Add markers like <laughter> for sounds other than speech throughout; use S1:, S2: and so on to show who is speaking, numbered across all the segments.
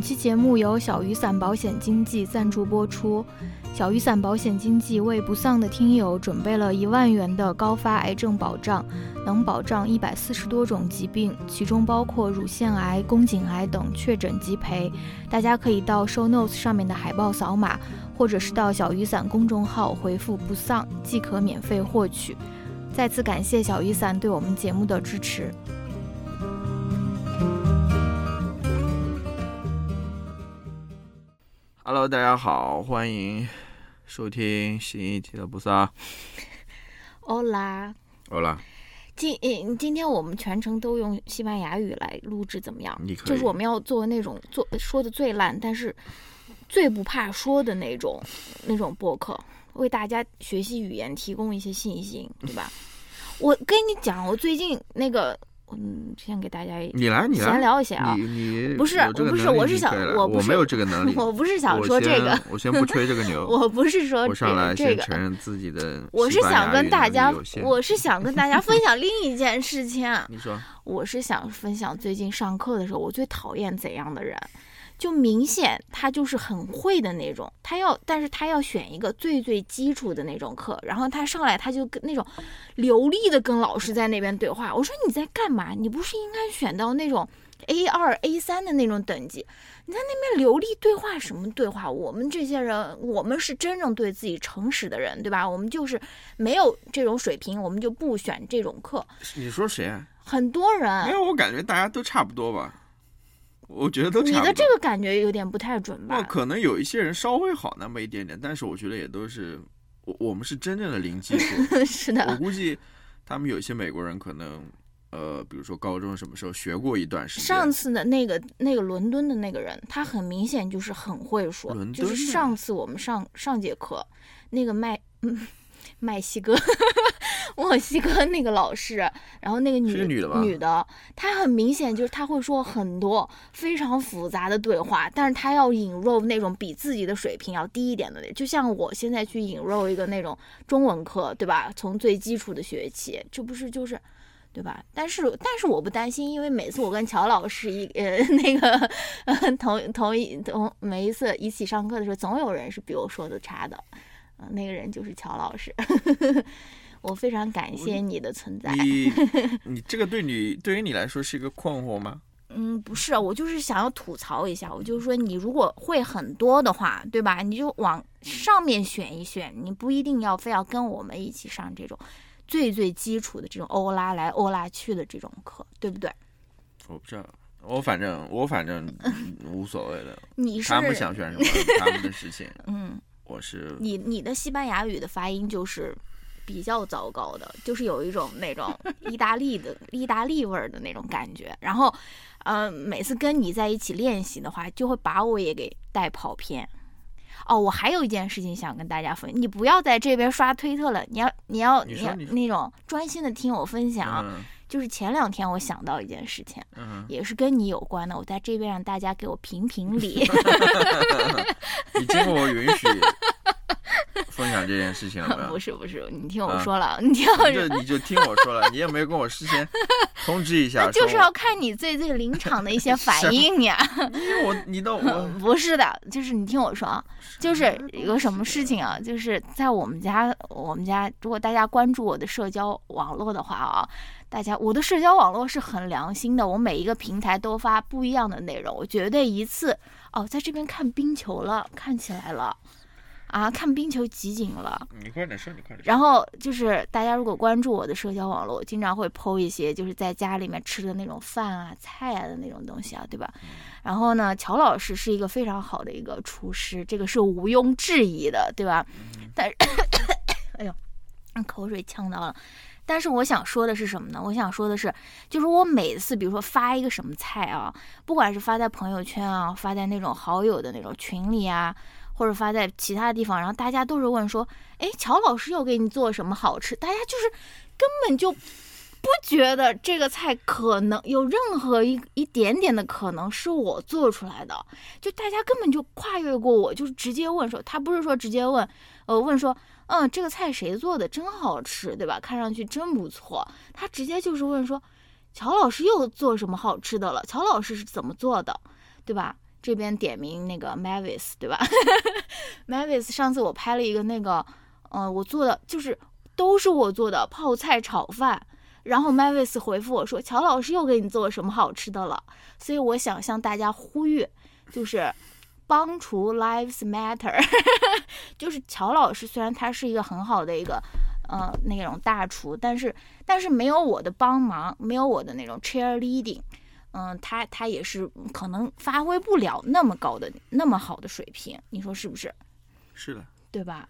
S1: 本期节目由小雨伞保险经纪赞助播出。小雨伞保险经纪为不丧的听友准备了一万元的高发癌症保障，能保障一百四十多种疾病，其中包括乳腺癌、宫颈癌等确诊即赔。大家可以到 show notes 上面的海报扫码，或者是到小雨伞公众号回复“不丧”即可免费获取。再次感谢小雨伞对我们节目的支持。
S2: Hello，大家好，欢迎收听新一期的不撒。
S1: 欧拉，
S2: 欧拉，
S1: 今嗯，今天我们全程都用西班牙语来录制，怎么样？就是我们要做那种做说的最烂，但是最不怕说的那种那种播客，为大家学习语言提供一些信心，对吧？我跟你讲，我最近那个，嗯，先给大家
S2: 你来，你来
S1: 闲聊一下啊。
S2: 你你
S1: 不是不是我是想我不是
S2: 我没有这个能力，<laughs>
S1: 我不是想说这个，
S2: 我先不吹这个牛，<laughs>
S1: 我不是说
S2: 我上来
S1: 这个，
S2: 先承认自己的 <laughs>
S1: 我是想跟大家，我是想跟大家分享另一件事情。
S2: 你说
S1: 我是想分享最近上课的时候，我最讨厌怎样的人，就明显他就是很会的那种，他要，但是他要选一个最最基础的那种课，然后他上来他就跟那种流利的跟老师在那边对话。我说你在干嘛？你不是应该选到那种 A 二 A 三的那种等级？你在那边流利对话什么对话？我们这些人，我们是真正对自己诚实的人，对吧？我们就是没有这种水平，我们就不选这种课。
S2: 你说谁啊？
S1: 很多人
S2: 没
S1: 人，
S2: 有，我感觉大家都差不多吧，我觉得都
S1: 你。的这个感觉有点不太准吧？
S2: 那可能有一些人稍微好那么一点点，但是我觉得也都是我我们是真正的零基础。<laughs>
S1: 是的我，
S2: 估计他们有一些美国人可能，呃，比如说高中什么时候学过一段时间。
S1: 上次的那个那个伦敦的那个人，他很明显就是很会说
S2: 伦，
S1: 就是上次我们上上节课那个麦嗯麦西哥 <laughs> 墨西哥那个老师，然后那个女
S2: 是女的吧
S1: 女的，她很明显就是她会说很多非常复杂的对话，但是她要引入那种比自己的水平要低一点的，就像我现在去引入一个那种中文课，对吧？从最基础的学起，这不是就是。对吧？但是但是我不担心，因为每次我跟乔老师一呃 <laughs> 那个呃同同一同每一次一起上课的时候，总有人是比我说的差的，嗯、那个人就是乔老师。<laughs> 我非常感谢你的存在。<laughs>
S2: 你你这个对你对于你来说是一个困惑吗？
S1: 嗯，不是，我就是想要吐槽一下，我就是说，你如果会很多的话，对吧？你就往上面选一选，你不一定要非要跟我们一起上这种最最基础的这种欧拉来欧拉去的这种课，对不对？
S2: 我不知道，我反正我反正无所谓的，<laughs>
S1: 你是
S2: 他们想选什么他们的事情，<laughs>
S1: 嗯，
S2: 我是
S1: 你你的西班牙语的发音就是比较糟糕的，就是有一种那种 <laughs> 意大利的意大利味儿的那种感觉。然后，呃，每次跟你在一起练习的话，就会把我也给带跑偏。哦，我还有一件事情想跟大家分享，你不要在这边刷推特了，你要你要要
S2: 你说你说
S1: 那种专心的听我分享。
S2: 嗯
S1: 就是前两天我想到一件事情，
S2: 嗯，
S1: 也是跟你有关的，我在这边让大家给我评评理。<laughs>
S2: 你经过我允许 <laughs> <laughs> 分享这件事情了没有
S1: 不？是不是，你听我
S2: 啊
S1: 说了，你听我说
S2: 你就，你就听我说了，你也没有跟我事先 <laughs> 通知一下，
S1: 就是要看你最最临场的一些反 <laughs> 应呀。
S2: 因为我你都我
S1: 嗯不是的，就是你听我说啊，就是有个什么事情啊，就是在我们家，我们家如果大家关注我的社交网络的话啊，大家我的社交网络是很良心的，我每一个平台都发不一样的内容，我绝对一次哦，在这边看冰球了，看起来了。啊，看冰球集锦了，
S2: 你快点说，你快点。
S1: 然后就是大家如果关注我的社交网络，我经常会 PO 一些就是在家里面吃的那种饭啊、菜啊的那种东西啊，对吧？然后呢，乔老师是一个非常好的一个厨师，这个是毋庸置疑的，对吧？但是，<coughs> 哎呦，口水呛到了。但是我想说的是什么呢？我想说的是，就是我每次比如说发一个什么菜啊，不管是发在朋友圈啊，发在那种好友的那种群里啊，或者发在其他地方，然后大家都是问说，哎，乔老师又给你做什么好吃？大家就是根本就不觉得这个菜可能有任何一一点点的可能是我做出来的，就大家根本就跨越过我，就是直接问说，他不是说直接问，呃，问说，嗯，这个菜谁做的？真好吃，对吧？看上去真不错。他直接就是问说，乔老师又做什么好吃的了？乔老师是怎么做的，对吧？这边点名那个 Mavis，对吧？<laughs> Mavis 上次我拍了一个那个，呃，我做的就是都是我做的泡菜炒饭，然后 Mavis 回复我说：“乔老师又给你做什么好吃的了？”所以我想向大家呼吁，就是帮厨 lives matter，<laughs> 就是乔老师虽然他是一个很好的一个。呃，那种大厨，但是但是没有我的帮忙，没有我的那种 cheerleading，嗯，他他也是可能发挥不了那么高的那么好的水平，你说是不是？
S2: 是的，
S1: 对吧？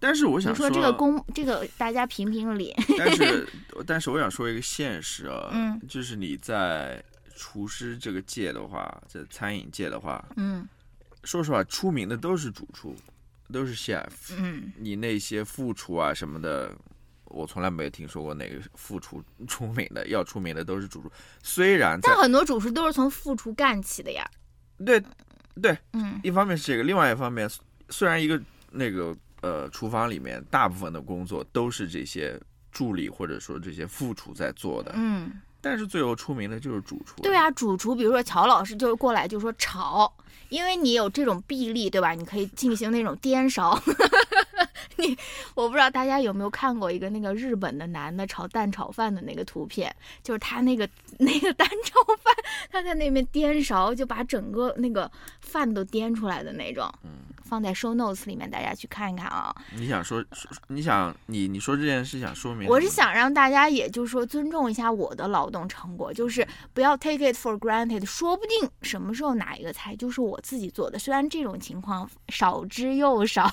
S2: 但是我想
S1: 说这个公这个大家评评理。
S2: 但是 <laughs> 但是我想说一个现实啊，
S1: 嗯，
S2: 就是你在厨师这个界的话，在餐饮界的话，
S1: 嗯，
S2: 说实话，出名的都是主厨。都是 chef，
S1: 嗯，
S2: 你那些副厨啊什么的，我从来没有听说过哪个副厨出名的，要出名的都是主厨。虽然
S1: 但很多主厨都是从副厨干起的呀。
S2: 对，对，
S1: 嗯，
S2: 一方面是这个，另外一方面，虽然一个那个呃厨房里面大部分的工作都是这些助理或者说这些副厨在做的，
S1: 嗯，
S2: 但是最后出名的就是主厨。
S1: 对啊，主厨，比如说乔老师就是过来就说炒。因为你有这种臂力，对吧？你可以进行那种颠勺。<laughs> 你 <laughs> 我不知道大家有没有看过一个那个日本的男的炒蛋炒饭的那个图片，就是他那个 <laughs> 那个蛋炒饭，他在那边颠勺，就把整个那个饭都颠出来的那种。
S2: 嗯。
S1: 放在 show notes 里面，大家去看一看啊。
S2: 你想说，你想你你说这件事想说明？
S1: 我是想让大家，也就是说尊重一下我的劳动成果，就是不要 take it for granted。说不定什么时候哪一个菜就是我自己做的，虽然这种情况少之又少，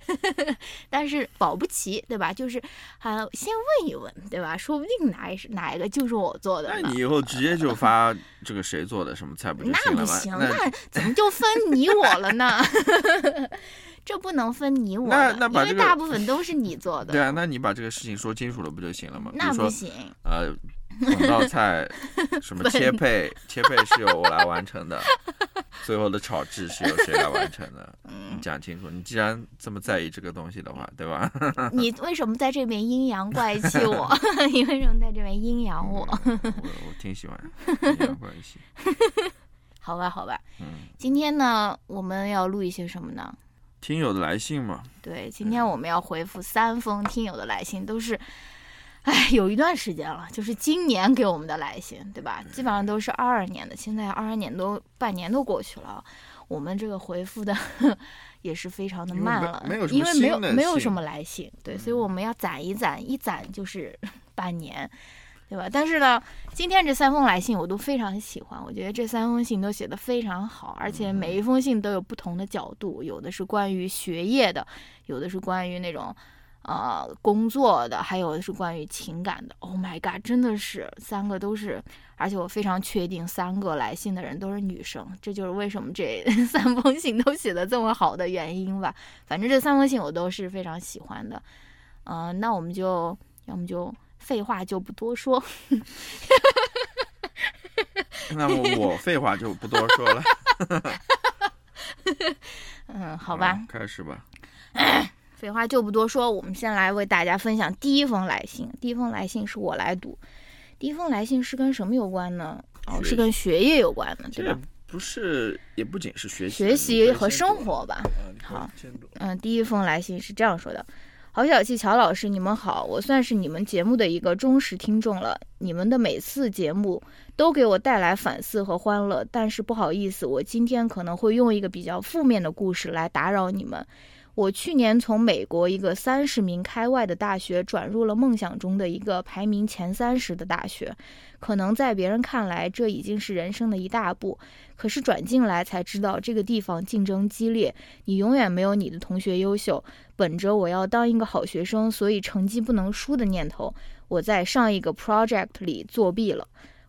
S1: <laughs> 但是保不齐，对吧？就是啊先问一问，对吧？说不定哪一是哪一个就是我做的。
S2: 那你以后直接就发这个谁做的什么菜不就
S1: 行
S2: 了吗？
S1: 那不行，那怎么就分你我了呢？<laughs> <laughs> 这不能分你我
S2: 的，因
S1: 为大部分都是你做的。
S2: 对啊，那你把这个事情说清楚了不就行了吗？
S1: 那不行。
S2: 呃，整道菜 <laughs> 什么切配，切配是由我来完成的，<laughs> 最后的炒制是由谁来完成的？
S1: 你，
S2: 讲清楚。你既然这么在意这个东西的话，对吧？
S1: 你为什么在这边阴阳怪气我？你为什么在这边阴阳我？
S2: 我我挺喜欢阴阳怪气。
S1: 好吧，好吧，
S2: 嗯，
S1: 今天呢，我们要录一些什么呢？
S2: 听友的来信嘛。
S1: 对，今天我们要回复三封听友的来信，都是，哎，有一段时间了，就是今年给我们的来信，对吧？基本上都是二二年的，现在二二年都半年都过去了，我们这个回复的 <laughs> 也是非常的慢了，因为没有没有什么来信，对，所以我们要攒一攒，一攒就是半年。对吧？但是呢，今天这三封来信我都非常喜欢，我觉得这三封信都写得非常好，而且每一封信都有不同的角度，有的是关于学业的，有的是关于那种，呃，工作的，还有的是关于情感的。Oh my god，真的是三个都是，而且我非常确定三个来信的人都是女生，这就是为什么这 <laughs> 三封信都写的这么好的原因吧。反正这三封信我都是非常喜欢的，嗯，那我们就要么就。废话就不多说，<laughs>
S2: 那么我废话就不多说了。<laughs>
S1: 嗯，好吧，
S2: 开始吧。<coughs>
S1: 废话就不多说，我们先来为大家分享第一封来信。第一封来信是我来读。第一封来信是跟什么有关呢？哦，是跟学业有关的，对吧？
S2: 不是，也不仅是学
S1: 习，学习和生活吧。好，嗯，第一封来信是这样说的。郝小气，乔老师，你们好，我算是你们节目的一个忠实听众了。你们的每次节目都给我带来反思和欢乐，但是不好意思，我今天可能会用一个比较负面的故事来打扰你们。我去年从美国一个三十名开外的大学转入了梦想中的一个排名前三十的大学。可能在别人看来，这已经是人生的一大步。可是转进来才知道，这个地方竞争激烈，你永远没有你的同学优秀。本着我要当一个好学生，所以成绩不能输的念头，我在上一个 project 里作弊了。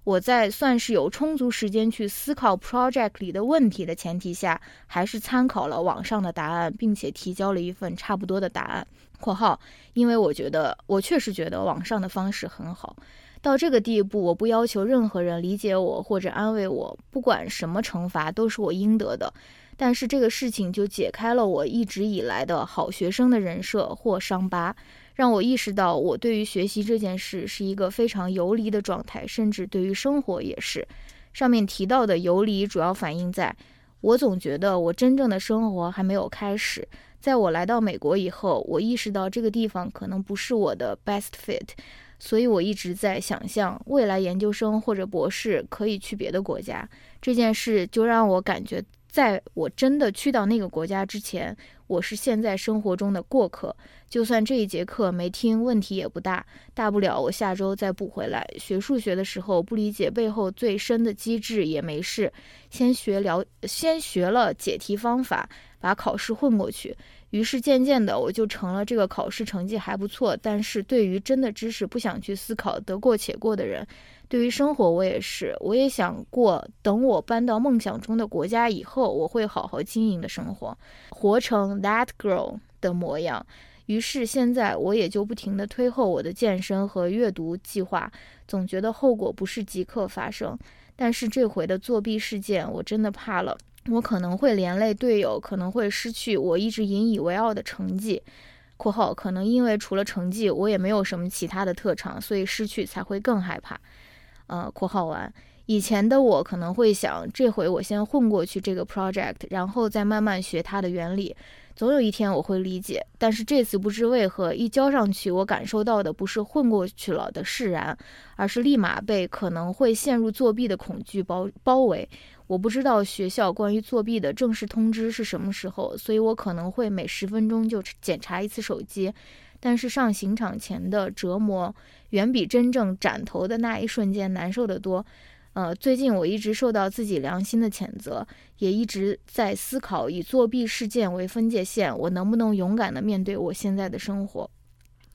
S1: 我在算是有充足时间去思考 project 里的问题的前提下，还是参考了网上的答案，并且提交了一份差不多的答案。（括号）因为我觉得，我确实觉得网上的方式很好。到这个地步，我不要求任何人理解我或者安慰我，不管什么惩罚都是我应得的。但是这个事情就解开了我一直以来的好学生的人设或伤疤，让我意识到我对于学习这件事是一个非常游离的状态，甚至对于生活也是。上面提到的游离主要反映在，我总觉得我真正的生活还没有开始。在我来到美国以后，我意识到这个地方可能不是我的 best fit，所以我一直在想象未来研究生或者博士可以去别的国家。这件事就让我感觉，在我真的去到那个国家之前，我是现在生活中的过客。就算这一节课没听，问题也不大，大不了我下周再补回来。学数学的时候不理解背后最深的机制也没事，先学了，先学了解题方法，把考试混过去。于是渐渐的，我就成了这个考试成绩还不错，但是对于真的知识不想去思考，得过且过的人。对于生活，我也是，我也想过，等我搬到梦想中的国家以后，我会好好经营的生活，活成 that girl 的模样。于是现在我也就不停地推后我的健身和阅读计划，总觉得后果不是即刻发生。但是这回的作弊事件，我真的怕了，我可能会连累队友，可能会失去我一直引以为傲的成绩。（括号可能因为除了成绩，我也没有什么其他的特长，所以失去才会更害怕。）呃，括号完，以前的我可能会想，这回我先混过去这个 project，然后再慢慢学它的原理。总有一天我会理解，但是这次不知为何一交上去，我感受到的不是混过去了的释然，而是立马被可能会陷入作弊的恐惧包包围。我不知道学校关于作弊的正式通知是什么时候，所以我可能会每十分钟就检查一次手机。但是上刑场前的折磨远比真正斩头的那一瞬间难受得多。呃，最近我一直受到自己良心的谴责，也一直在思考以作弊事件为分界线，我能不能勇敢地面对我现在的生活？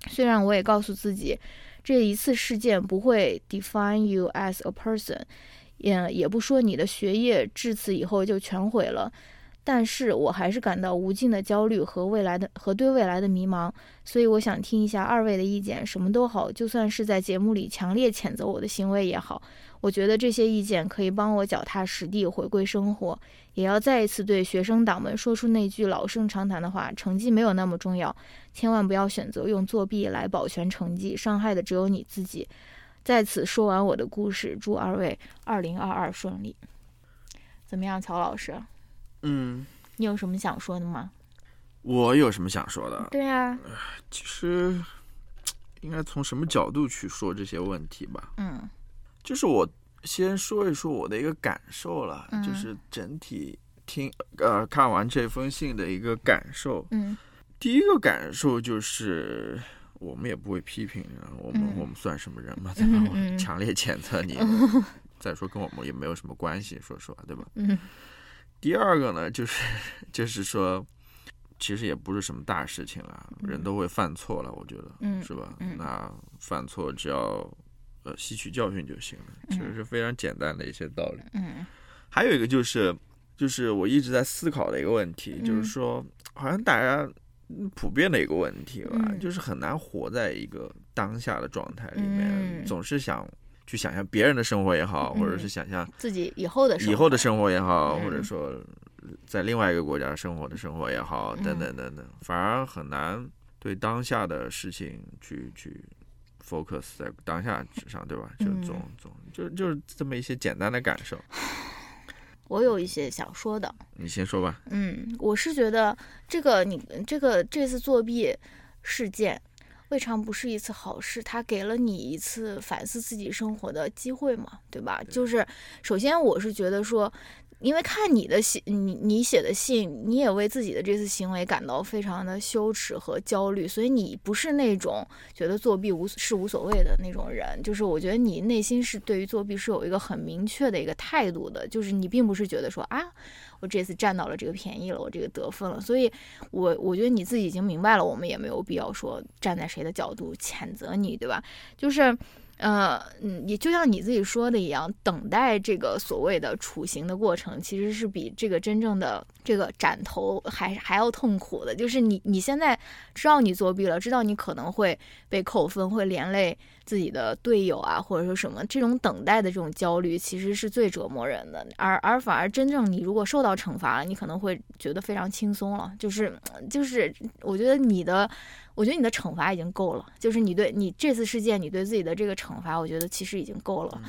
S1: 虽然我也告诉自己，这一次事件不会 define you as a person，也也不说你的学业至此以后就全毁了。但是我还是感到无尽的焦虑和未来的和对未来的迷茫，所以我想听一下二位的意见，什么都好，就算是在节目里强烈谴责我的行为也好，我觉得这些意见可以帮我脚踏实地回归生活。也要再一次对学生党们说出那句老生常谈的话：成绩没有那么重要，千万不要选择用作弊来保全成绩，伤害的只有你自己。在此说完我的故事，祝二位二零二二顺利。怎么样，乔老师？
S2: 嗯，
S1: 你有什么想说的吗？
S2: 我有什么想说的？
S1: 对呀，
S2: 其实应该从什么角度去说这些问题吧？
S1: 嗯，
S2: 就是我先说一说我的一个感受了，
S1: 嗯
S2: 就是整体听呃看完这封信的一个感受。
S1: 嗯
S2: 第一个感受就是，我们也不会批评人，我们、
S1: 嗯
S2: 我们算什么人嘛，对吧？我强烈谴责你。<laughs> 再说跟我们也没有什么关系，说实话，对吧？
S1: 嗯
S2: 第二个呢，就是就是说，其实也不是什么大事情了，人都会犯错了，我觉得，
S1: 嗯
S2: 是吧？
S1: 嗯。
S2: 那犯错只要呃吸取教训就行了，其实
S1: 嗯。
S2: 是非常简单的一些道理。
S1: 嗯。
S2: 还有一个就是，就是我一直在思考的一个问题，
S1: 嗯
S2: 就是说，好像大家嗯普遍的一个问题吧，
S1: 嗯。
S2: 就是很难活在一个当下的状态里面，
S1: 嗯。
S2: 总是想去想象别人的生活也好，或者
S1: 嗯
S2: 是想象
S1: 自己以后的生
S2: 以后的生活也好，
S1: 嗯
S2: 或者说在另外一个国家生活的生活也好，等
S1: 嗯
S2: 等等等，反而很难对当下的事情去去 focus 在当下之上，对吧？就
S1: 嗯
S2: 总总就就是这么一些简单的感受。<sighs>
S1: 我有一些想说的。
S2: 你先说吧。
S1: 嗯，我是觉得这个你这个这次作弊事件，未尝不是一次好事，它给了你一次反思自己生活的机会嘛，对吧？就是首先我是觉得说。因为看你的信，你你写的信，你也为自己的这次行为感到非常的羞耻和焦虑，所以你不是那种觉得作弊无是无所谓的那种人。就是我觉得你内心是对于作弊是有一个很明确的一个态度的，就是你并不是觉得说啊，我这次占到了这个便宜了，我这个得分了。所以我我觉得你自己已经明白了，我们也没有必要说站在谁的角度谴责你，对吧？就是。呃，嗯，也就像你自己说的一样，等待这个所谓的处刑的过程，其实是比这个真正的这个斩头还还要痛苦的。就是你你现在知道你作弊了，知道你可能会被扣分，会连累自己的队友啊，或者说什么，这种等待的这种焦虑，其实是最折磨人的。而而反而真正你如果受到惩罚了，你可能会觉得非常轻松了。就是就是，我觉得你的。我觉得你的惩罚已经够了，就是你对你这次事件，你对自己的这个惩罚，我觉得其实已经够了。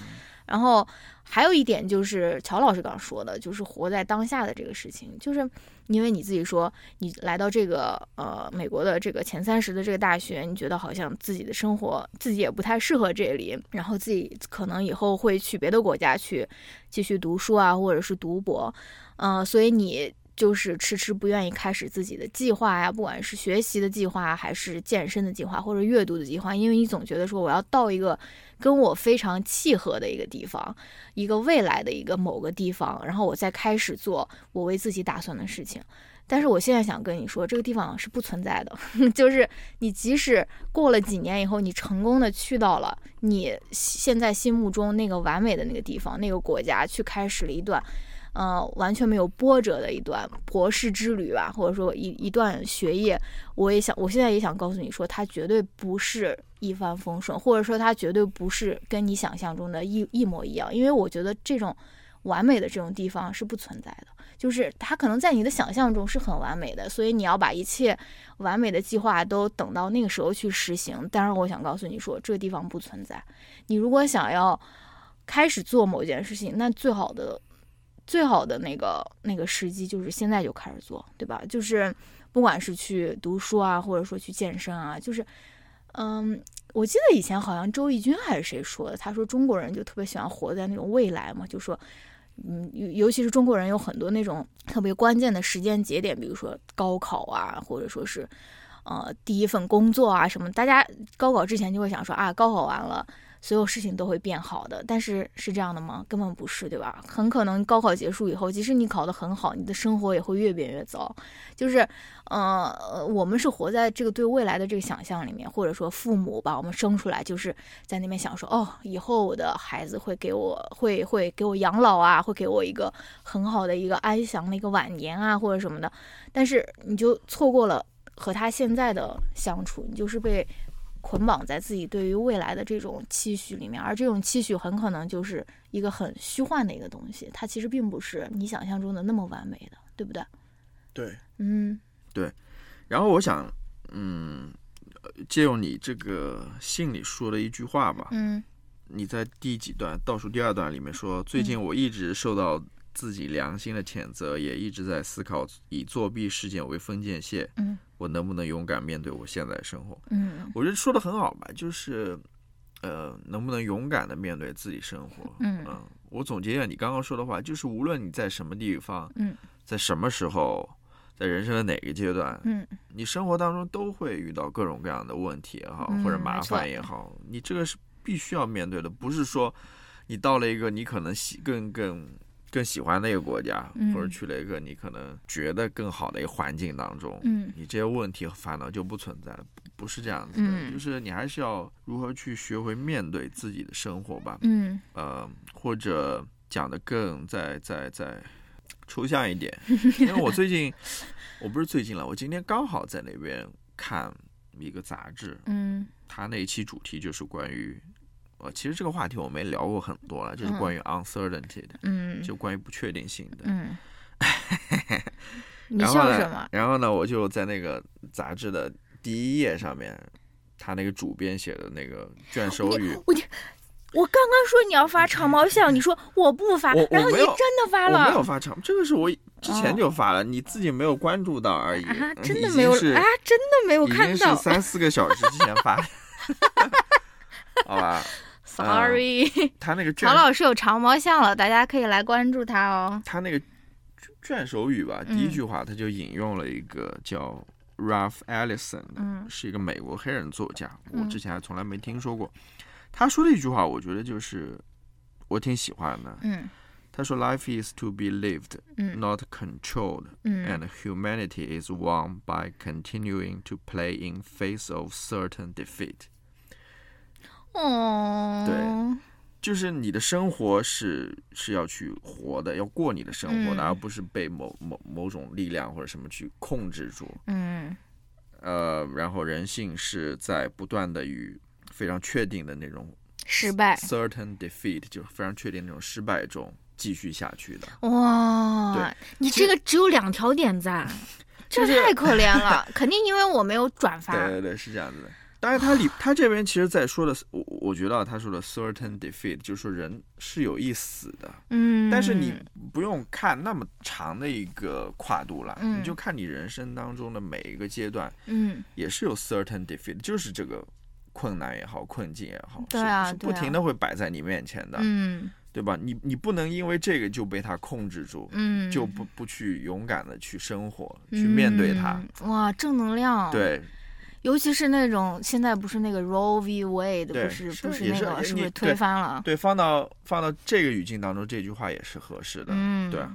S1: 然后还有一点就是乔老师刚刚说的，就是活在当下的这个事情，就是因为你自己说你来到这个呃美国的这个前三十的这个大学，你觉得好像自己的生活自己也不太适合这里，然后自己可能以后会去别的国家去继续读书啊，或者是读博，嗯、所以你。就是迟迟不愿意开始自己的计划呀，不管是学习的计划，还是健身的计划，或者阅读的计划，因为你总觉得说我要到一个跟我非常契合的一个地方，一个未来的一个某个地方，然后我再开始做我为自己打算的事情。但是我现在想跟你说，这个地方是不存在的，<laughs> 就是你即使过了几年以后，你成功的去到了你现在心目中那个完美的那个地方、那个国家，去开始了一段。呃，完全没有波折的一段博士之旅吧，或者说一一段学业，我也想，我现在也想告诉你说，它绝对不是一帆风顺，或者说它绝对不是跟你想象中的一一模一样，因为我觉得这种完美的这种地方是不存在的，就是它可能在你的想象中是很完美的，所以你要把一切完美的计划都等到那个时候去实行。但是我想告诉你说，这个地方不存在。你如果想要开始做某件事情，那最好的。最好的那个那个时机就是现在就开始做，对吧？就是不管是去读书啊，或者说去健身啊，就是，嗯，我记得以前好像周轶君还是谁说的，他说中国人就特别喜欢活在那种未来嘛，就说，嗯，尤尤其是中国人有很多那种特别关键的时间节点，比如说高考啊，或者说是，呃，第一份工作啊什么，大家高考之前就会想说啊，高考完了。所有事情都会变好的，但是是这样的吗？根本不是，对吧？很可能高考结束以后，即使你考得很好，你的生活也会越变越糟。就是，呃，我们是活在这个对未来的这个想象里面，或者说父母把我们生出来，就是在那边想说，哦，以后我的孩子会给我，会会给我养老啊，会给我一个很好的一个安详的一个晚年啊，或者什么的。但是你就错过了和他现在的相处，你就是被。捆绑在自己对于未来的这种期许里面，而这种期许很可能就是一个很虚幻的一个东西，它其实并不是你想象中的那么完美的，对不对？
S2: 对，
S1: 嗯，
S2: 对。然后我想，嗯，借用你这个信里说的一句话吧，
S1: 嗯，
S2: 你在第几段倒数第二段里面说，最近我一直受到自己良心的谴责，也一直在思考以作弊事件为分界线，
S1: 嗯。
S2: 我能不能勇敢面对我现在的生活？
S1: 嗯，
S2: 我觉得说的很好吧，就是，呃，能不能勇敢的面对自己生活？
S1: 嗯，
S2: 我总结一下你刚刚说的话，就是无论你在什么地方，
S1: 嗯，
S2: 在什么时候，在人生的哪个阶段，
S1: 嗯，
S2: 你生活当中都会遇到各种各样的问题也好，或者麻烦也好，你这个是必须要面对的，不是说你到了一个你可能喜更更。更喜欢的一个国家，或者去了一个你可能觉得更好的一个环境当中，
S1: 嗯，
S2: 你这些问题和烦恼就不存在了，不是这样子的，就是你还是要如何去学会面对自己的生活吧，
S1: 嗯，
S2: 呃，或者讲的更再再再抽象一点，<laughs> 因为我最近我不是最近了，我今天刚好在那边看一个杂志，
S1: 嗯，
S2: 他那一期主题就是关于。呃，其实这个话题我们也聊过很多了，就是关于 uncertainty 的，
S1: 嗯，
S2: 就关于不确定性的，
S1: 嗯。<laughs> 你笑什么？
S2: 然后呢，我就在那个杂志的第一页上面，他那个主编写的那个卷首语，
S1: 我我刚刚说你要发长毛象，你说我不发，然后你真的发了，
S2: 我没有发长，这个是我之前就发了，你自己没有关注到而已，
S1: 啊，真的没有啊，真的没有看到，已
S2: 经是三四个小时之前发的 <laughs> <laughs> 好吧。
S1: Sorry，
S2: 他那个
S1: 曹老师有长毛象了，大家可以来关注他哦。
S2: 他那个卷首语吧，第一句话他就引用了一个叫 Ralph Ellison 的，是一个美国黑人作家，我之前还从来没听说过。他说的一句话，我觉得就是我挺喜欢的。
S1: 嗯，
S2: 他说：“Life is to be lived, not controlled, and humanity is won by continuing to play in face of certain defeat。”
S1: 哦，
S2: 对，就是你的生活是是要去活的，要过你的生活的，而不是被某某某种力量或者什么去控制住。
S1: 嗯，
S2: 呃，然后人性是在不断的与非常确定的那种
S1: 失败
S2: ，certain defeat，就是非常确定那种失败中继续下去的。
S1: 哇，
S2: 对，
S1: 你这个只有两条点赞，这太可怜了，<laughs> 肯定因为我没有转发。
S2: 对对对，是这样子的。当然，他里他这边其实在说的，我我觉得他说的 certain defeat，就是说人是有一死的，
S1: 嗯，
S2: 但是你不用看那么长的一个跨度了，
S1: 嗯
S2: 你就看你人生当中的每一个阶段，
S1: 嗯。
S2: 也是有 certain defeat，就是这个困难也好，困境也好，
S1: 对啊
S2: 是是不停的会摆在你面前的，
S1: 嗯
S2: 对吧？你你不能因为这个就被它控制住，
S1: 嗯，
S2: 就不不去勇敢的去生活，去面对它，
S1: 嗯哇，正能量，，
S2: 对。
S1: 尤其是那种现在不是那个 Roe v Wade 不是不是那个
S2: 也你
S1: 是不是推
S2: 对
S1: 翻了？
S2: 对，放到放到这个语境当中，这句话也是合适的。
S1: 嗯，
S2: 对，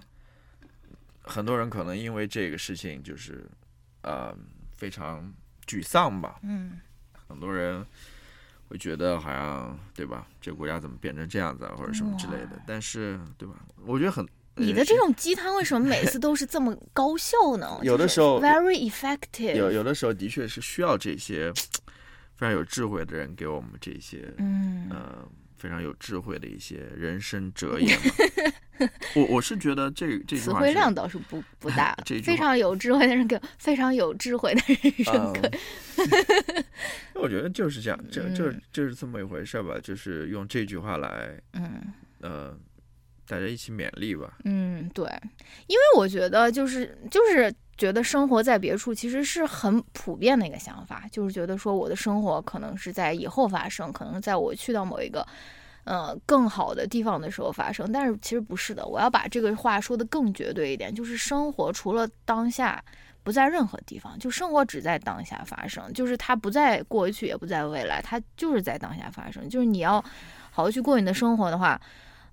S2: 很多人可能因为这个事情就是，呃，非常沮丧吧。
S1: 嗯
S2: 很多人会觉得好像对吧，这个国家怎么变成这样子啊，或者什么之类的
S1: 哇。
S2: 但是对吧，我觉得很
S1: 你的这种鸡汤为什么每次都是这么高效呢？<laughs>
S2: 有的时候
S1: very effective，
S2: 有有的时候的确是需要这些非常有智慧的人给我们这些
S1: 嗯。
S2: 呃非常有智慧的一些人生哲言。我我是觉得这这句
S1: 词汇量倒是不不大
S2: 这
S1: 非常有智慧的人给非常有智慧的人生课。
S2: 嗯，我觉得就是这样，就就
S1: 嗯。
S2: 就是这么一回事吧，就是用这句话来
S1: 嗯。
S2: 呃，大家一起勉励吧。
S1: 嗯，对，因为我觉得就是就是觉得生活在别处其实是很普遍的一个想法，就是觉得说我的生活可能是在以后发生，可能在我去到某一个。呃，更好的地方的时候发生，但是其实不是的。我要把这个话说的更绝对一点，就是生活除了当下，不在任何地方，就生活只在当下发生，就是它不在过去，也不在未来，它就是在当下发生。就是你要好好去过你的生活的话，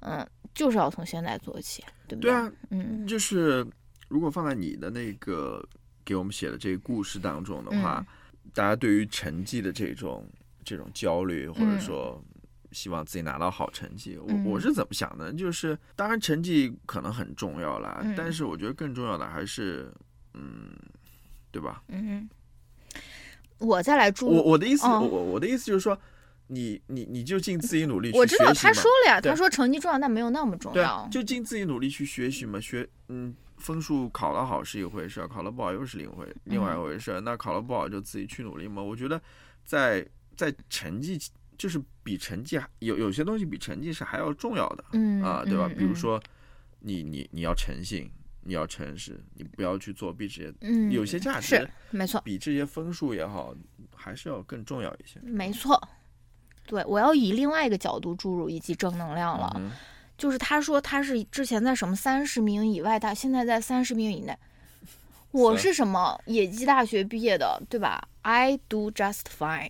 S1: 嗯，就是要从现在做起，对不
S2: 对？对啊，
S1: 嗯。
S2: 就是如果放在你的那个给我们写的这个故事当中的话，大家对于成绩的这种这种焦虑，或者说希望自己拿到好成绩，
S1: 嗯
S2: 我我是怎么想的？就是当然成绩可能很重要啦，
S1: 嗯。
S2: 但是我觉得更重要的还是，嗯，对吧？
S1: 嗯，我再来注
S2: 我我的意思，
S1: 哦
S2: 我我的意思就是说，你你你就尽自己努力去
S1: 我知道他说了呀，他说成绩重要，但没有那么重要。
S2: 就尽自己努力去学习嘛，学嗯，分数考得好是一回事儿，考得不好又是另一回另外一回事儿。那考得不好就自己去努力嘛。我觉得在在成绩就是比成绩还有有些东西比成绩是还要重要的
S1: 嗯
S2: 啊，对吧？
S1: 嗯
S2: 比如说你你你要诚信，你要诚实，你不要去作弊这些，
S1: 嗯，
S2: 有些价
S1: 是
S2: 值
S1: 没错，
S2: 比这些分数也好，还是要更重要一些。
S1: 没错。对，我要以另外一个角度注入以及正能量了。
S2: 嗯
S1: 就是他说他是之前在什么三十名以外，他现在在三十名以内。我
S2: 是
S1: 是什么野鸡大学毕业的，对吧？I do just fine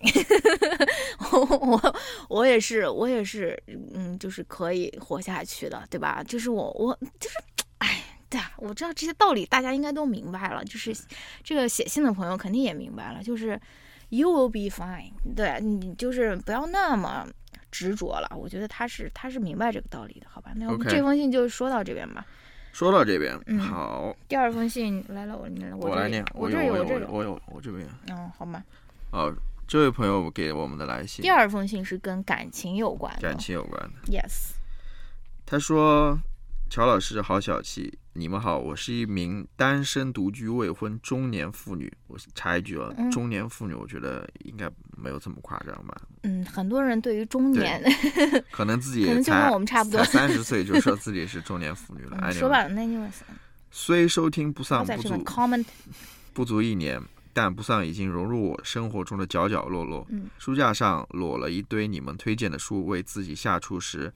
S1: <laughs> 我。我我也是，我也是，嗯，就是可以活下去的，对吧？就是我我就是，哎，对啊，我知道这些道理，大家应该都明白了。就是这个写信的朋友肯定也明白了，就是 you will be fine。对你就是不要那么执着了。我觉得他是他是明白这个道理的，好吧？那我
S2: 们
S1: 这封信就说到这边吧。
S2: 说到这边，
S1: 嗯
S2: 好，
S1: 第二封信来了，我
S2: 我来念，
S1: 我
S2: 有我
S1: 这有
S2: 我有我有我这边有。
S1: 嗯，好吗。
S2: 哦，这位朋友给我们的来信
S1: 第，二封信是跟感情有关的。
S2: 感情有关的。
S1: Yes，
S2: 他说：“乔老师好小气，你们好，我是一名单身独居未婚中年妇女。我插一句啊，
S1: 嗯
S2: 中年妇女，我觉得应该没有这么夸张吧？
S1: 嗯，很多人对于中年，
S2: 可能自己也 <laughs>
S1: 可能就跟我们差不多
S2: 才三十岁就说自己是中年妇女了。
S1: 说白了，那就是
S2: 虽收听不上
S1: 在这个
S2: 不足不足一年，但不丧已经融入我生活中的角角落落。
S1: 嗯
S2: 书架上摞了一堆你们推荐的书，为自己下厨时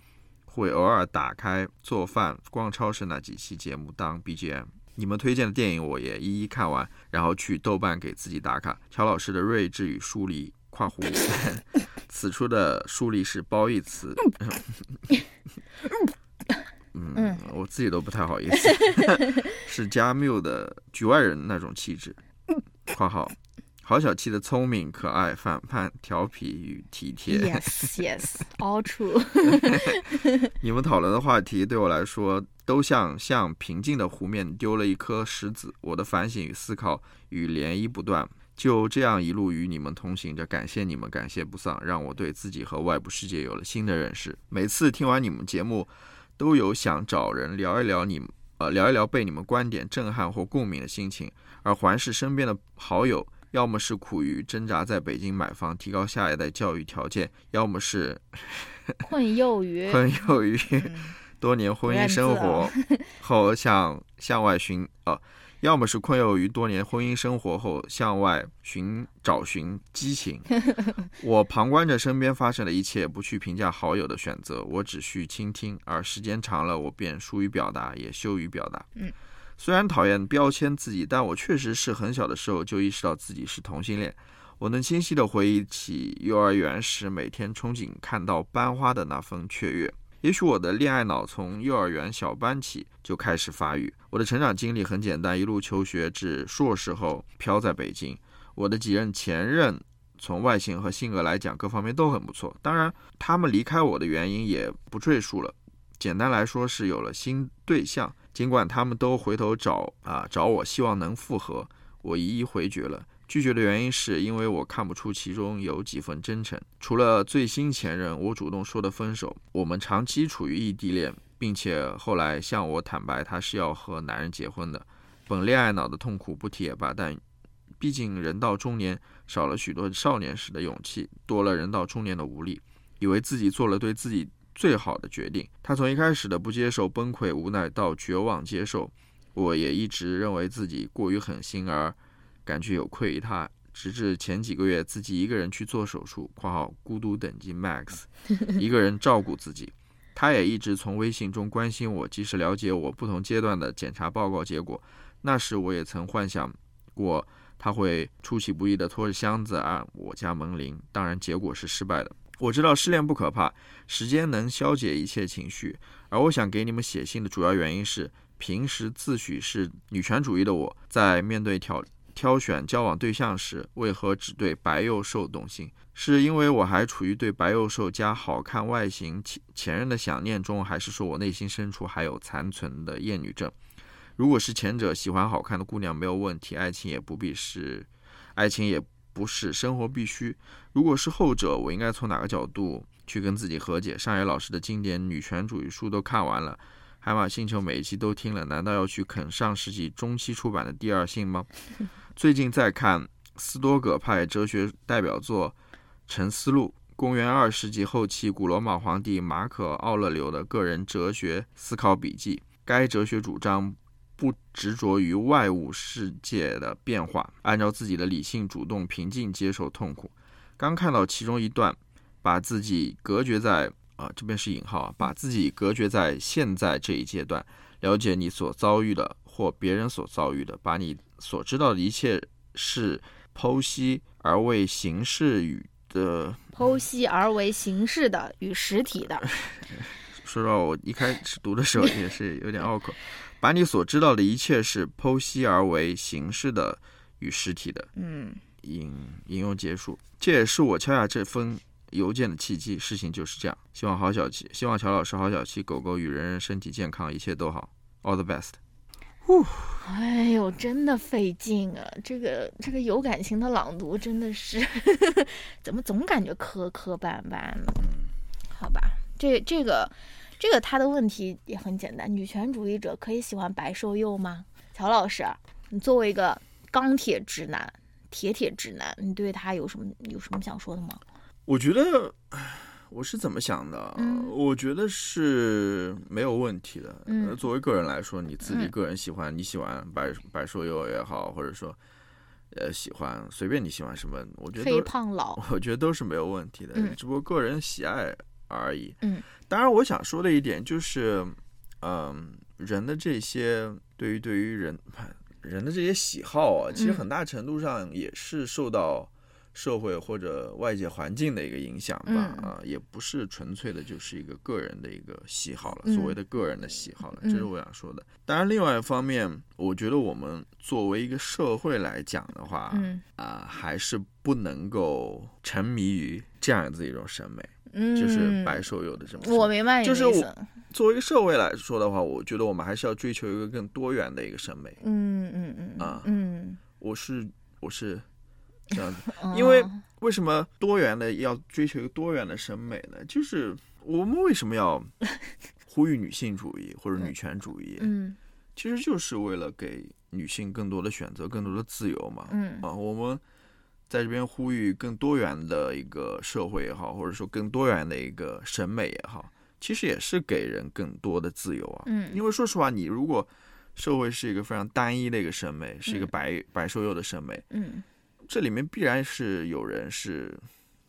S2: 会偶尔打开做饭、逛超市那几期节目当 BGM。你们推荐的电影我也一一看完，然后去豆瓣给自己打卡。乔老师的睿智与疏离（ <laughs> 括弧此处的疏离是褒义词）。<laughs> 嗯，我自己都不太好意思，是加缪的局外人那种气质。<laughs> （括号郝小七的聪明、可爱、反叛、调皮与体贴。
S1: Yes, yes, all true。<laughs>
S2: 你们讨论的话题对我来说，都像向平静的湖面丢了一颗石子。我的反省与思考与涟漪不断，就这样一路与你们同行着。感谢你们，感谢不丧，让我对自己和外部世界有了新的认识。每次听完你们节目，都有想找人聊一聊你们。呃，聊一聊被你们观点震撼或共鸣的心情，而环视身边的好友，要么是苦于挣扎在北京买房，提高下一代教育条件，要么是 <laughs>
S1: 困囿于 <laughs>
S2: 困囿于 <laughs> 多年婚姻生活后向向外寻呃，要么是困囿于多年婚姻生活后向外寻找寻激情。我旁观着身边发生的一切，不去评价好友的选择，我只需倾听。而时间长了，我便疏于表达，也羞于表达。
S1: 嗯。
S2: 虽然讨厌标签自己，但我确实是很小的时候就意识到自己是同性恋。我能清晰地回忆起幼儿园时每天憧憬看到班花的那份雀跃。也许我的恋爱脑从幼儿园小班起就开始发育。我的成长经历很简单，一路求学至硕士后漂在北京。我的几任前任从外形和性格来讲各方面都很不错，当然他们离开我的原因也不赘述了。简单来说是有了新对象。尽管他们都回头找啊找我，希望能复合，我一一回绝了。拒绝的原因是因为我看不出其中有几分真诚。除了最新前任，我主动说的分手。我们长期处于异地恋，并且后来向我坦白他是要和男人结婚的。本恋爱脑的痛苦不提也罢，但毕竟人到中年，少了许多少年时的勇气，多了人到中年的无力，以为自己做了对自己。最好的决定。他从一开始的不接受、崩溃、无奈到绝望接受，我也一直认为自己过于狠心而感觉有愧于他。直至前几个月，自己一个人去做手术（括号孤独等级 max），<laughs> 一个人照顾自己。他也一直从微信中关心我，及时了解我不同阶段的检查报告结果。那时我也曾幻想过他会出其不意地拖着箱子按我家门铃，当然结果是失败的。我知道失恋不可怕，时间能消解一切情绪。而我想给你们写信的主要原因是，平时自诩是女权主义的我，在面对挑挑选交往对象时，为何只对白幼瘦动心？是因为我还处于对白幼瘦加好看外形前前任的想念中，还是说我内心深处还有残存的厌女症？如果是前者，喜欢好看的姑娘没有问题，爱情也不必是，爱情也。不是生活必须。如果是后者，我应该从哪个角度去跟自己和解？上野老师的经典女权主义书都看完了，海马星球每一期都听了，难道要去啃上世纪中期出版的第二性吗？<laughs> 最近在看斯多葛派哲学代表作《沉思录》，公元二世纪后期古罗马皇帝马可·奥勒留的个人哲学思考笔记。该哲学主张。不执着于外物世界的变化，按照自己的理性主动平静接受痛苦。刚看到其中一段，把自己隔绝在啊这边是引号啊，把自己隔绝在现在这一阶段，了解你所遭遇的或别人所遭遇的，把你所知道的一切事剖析而为形式与的
S1: 剖析而为形式的与实体的。<laughs>
S2: 说实话，我一开始读的时候也是有点拗口。把你所知道的一切是剖析而为形式的与实体的。
S1: 嗯，
S2: 引引用结束，这也是我敲下这封邮件的契机。事情就是这样。希望好小七，希望乔老师好小七，狗狗与人人身体健康，一切都好。All the best。
S1: 呜，哎呦，真的费劲啊！这个这个有感情的朗读真的是，<laughs> 怎么总感觉磕磕绊绊？好吧，这这个。这个他的问题也很简单，女权主义者可以喜欢白瘦幼吗？乔老师，你作为一个钢铁直男、铁铁直男，你对他有什么有什么想说的吗？
S2: 我觉得我是怎么想的？
S1: 嗯，
S2: 我觉得是没有问题的。嗯，作为个人来说，你自己个人喜欢，你喜欢白白瘦幼也好，或者说呃喜欢随便你喜欢什么，我觉得
S1: 肥胖老，<laughs>
S2: 我觉得都是没有问题的。嗯，只不过个人喜爱而已。
S1: 嗯。
S2: 当然，我想说的一点就是，嗯，人的这些对于对于人人的这些喜好啊，其实很大程度上也是受到社会或者外界环境的一个影响吧，啊，也不是纯粹的就是一个个人的一个喜好了，所谓的个人的喜好了，这是我想说的。当然，另外一方面，我觉得我们作为一个社会来讲的话，啊，还是不能够沉迷于这样子一种审美。就是白手有的这么，
S1: 我明白
S2: 就是我作为一个社会来说的话，我觉得我们还是要追求一个更多元的一个审美。
S1: 嗯嗯嗯
S2: 啊
S1: 嗯，
S2: 我是我是 <laughs> 这样子，因为为什么多元的要追求一个多元的审美呢？就是我们为什么要呼吁女性主义或者女权主义？
S1: 嗯，
S2: 其实就是为了给女性更多的选择，更多的自由嘛。
S1: 嗯
S2: 啊，我们在这边呼吁更多元的一个社会也好，或者说更多元的一个审美也好，其实也是给人更多的自由啊。
S1: 嗯，
S2: 因为说实话，你如果社会是一个非常单一的一个审美，是一个
S1: 嗯
S2: 白白瘦幼的审美，
S1: 嗯
S2: 这里面必然是有人是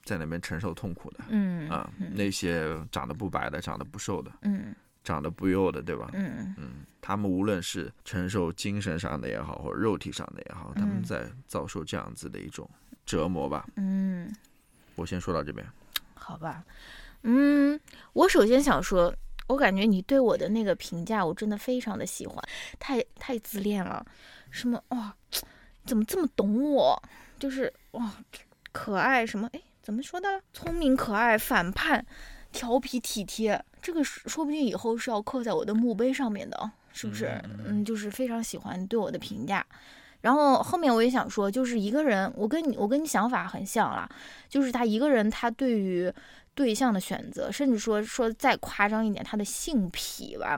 S2: 在那边承受痛苦的
S1: 嗯
S2: 啊。那些长得不白的、长得不瘦的、
S1: 嗯
S2: 长得不幼的，对吧？
S1: 嗯
S2: 嗯，他们无论是承受精神上的也好，或者肉体上的也好，他们
S1: 嗯
S2: 在遭受这样子的一种折磨吧。
S1: 嗯，
S2: 我先说到这边。
S1: 好吧，嗯，我首先想说，我感觉你对我的那个评价，我真的非常的喜欢，太太自恋了，什么哇，怎么这么懂我？就是哇，可爱什么？哎，怎么说的？聪明可爱，反叛，调皮体贴，这个说说不定以后是要刻在我的墓碑上面的，是不是？
S2: 嗯
S1: 就是非常喜欢你对我的评价。然后后面我也想说，就是一个人，我跟你我跟你想法很像啦，就是他一个人他对于对象的选择，甚至说说再夸张一点，他的性癖吧，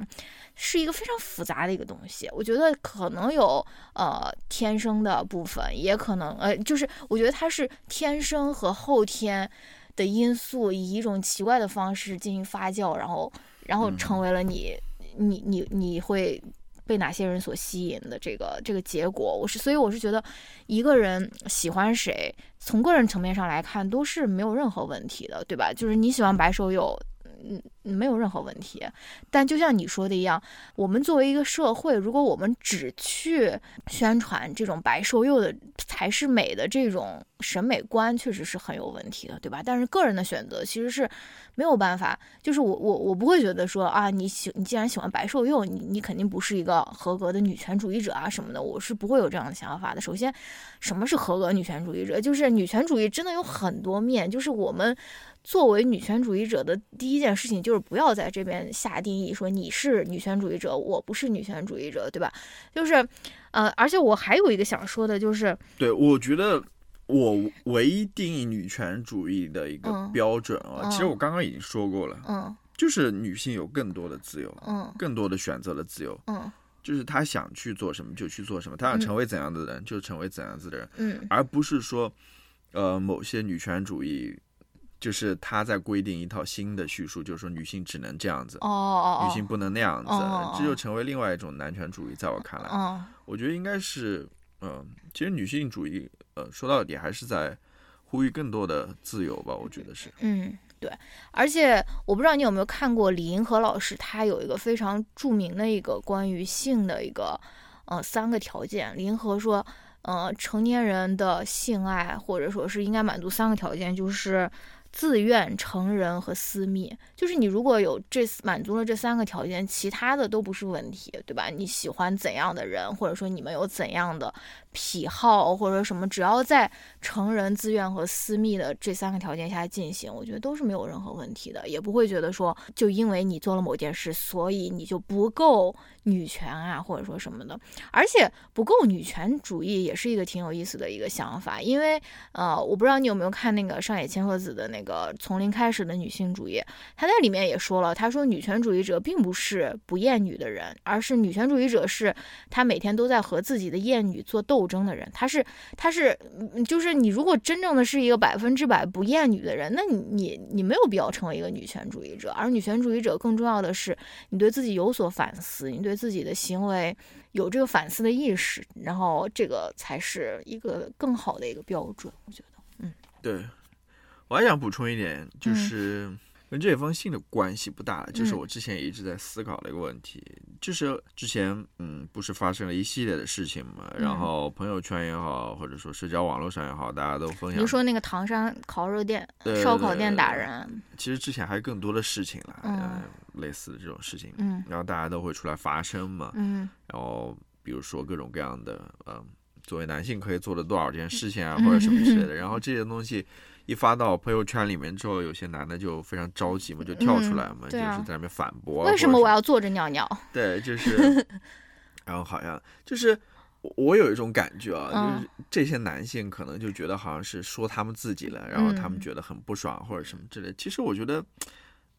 S1: 是一个非常复杂的一个东西。我觉得可能有呃天生的部分，也可能呃就是我觉得他是天生和后天的因素以一种奇怪的方式进行发酵，然后然后
S2: 嗯
S1: 成为了你、你你你会。被哪些人所吸引的这个这个结果，我是所以我是觉得，一个人喜欢谁，从个人层面上来看都是没有任何问题的，对吧？就是你喜欢白手有，嗯，没有任何问题。但就像你说的一样，我们作为一个社会，如果我们只去宣传这种白瘦幼的才是美的这种审美观，确实是很有问题的，对吧？但是个人的选择其实是没有办法，就是我我我不会觉得说啊，你喜你既然喜欢白瘦幼，你你肯定不是一个合格的女权主义者啊什么的，我是不会有这样的想法的。首先，什么是合格女权主义者？就是女权主义真的有很多面，就是我们。作为女权主义者的第一件事情就不要在这边下定义，说你是女权主义者，我不是女权主义者，对吧？就是，呃，而且我还有一个想说的，就是，
S2: 对，我觉得我唯一定义女权主义的一个
S1: 嗯
S2: 标准啊，
S1: 嗯
S2: 其实我刚刚已经说过了，
S1: 嗯
S2: 就是女性有更多的自由，
S1: 嗯
S2: 更多的选择的自由，
S1: 嗯
S2: 就是她想去做什么就去做什么，她想
S1: 嗯
S2: 成为怎样的人就成为怎样子的人，
S1: 嗯
S2: 而不是说，呃，某些女权主义。就是他在规定一套新的叙述，就是说女性只能这样子，
S1: 哦哦哦，
S2: 女性不能那样子，这就成为另外一种男权主义。在我看来，
S1: 嗯
S2: 我觉得应该是，嗯、其实女性主义，呃，说到底还是在呼吁更多的自由吧。我觉得是，
S1: 嗯，对，而且我不知道你有没有看过李银河老师，他有一个非常著名的一个关于性的一个呃三个条件。李银河说，呃，成年人的性爱或者说是应该满足三个条件，就是自愿、成人和私密。就是你如果有这满足了这三个条件，其他的都不是问题，对吧？你喜欢怎样的人，或者说你们有怎样的癖好或者什么，只要在成人、自愿和私密的这三个条件下进行，我觉得都是没有任何问题的，也不会觉得说就因为你做了某件事，所以你就不够女权啊，或者说什么的。而且不够女权主义也是一个挺有意思的一个想法，因为呃，我不知道你有没有看那个上野千鹤子的那个《从零开始的女性主义》，她在里面也说了，她说女权主义者并不是不厌女的人，而是女权主义者是她每天都在和自己的厌女做斗争的人，他是他是嗯就是你如果真正的是一个百分之百不厌女的人，那你你你没有必要成为一个女权主义者，而女权主义者更重要的是你对自己有所反思，你对自己的行为有这个反思的意识，然后这个才是一个更好的一个标准，我觉得。
S2: 嗯对。我还想补充一点，就
S1: 嗯
S2: 是跟这封信的关系不大，就是
S1: 嗯。
S2: 我之前也一直在思考的一个问题，就是之前嗯，不是发生了一系列的事情嘛，
S1: 嗯。
S2: 然后朋友圈也好，或者说社交网络上也好，大家都分享
S1: 你就说那个唐山烤肉店、
S2: 对
S1: 烧烤店打人，
S2: 其实之前还有更多的事情了，
S1: 嗯。
S2: 呃类似的这种事情，
S1: 嗯
S2: 然后大家都会出来发声嘛，
S1: 嗯。
S2: 然后比如说各种各样的，嗯、作为男性可以做的多少件事情啊，
S1: 嗯
S2: 或者什么之类的，<laughs> 然后这些东西一发到朋友圈里面之后，有些男的就非常着急嘛，就跳出来嘛，就是在那边反驳啊，
S1: 为什么我要坐着尿尿？<laughs>
S2: 对，就是，<laughs> 然后好像就是。我我有一种感觉啊，
S1: 嗯
S2: 就是这些男性可能就觉得好像是说他们自己了，然后他们
S1: 嗯
S2: 觉得很不爽或者什么之类。其实我觉得，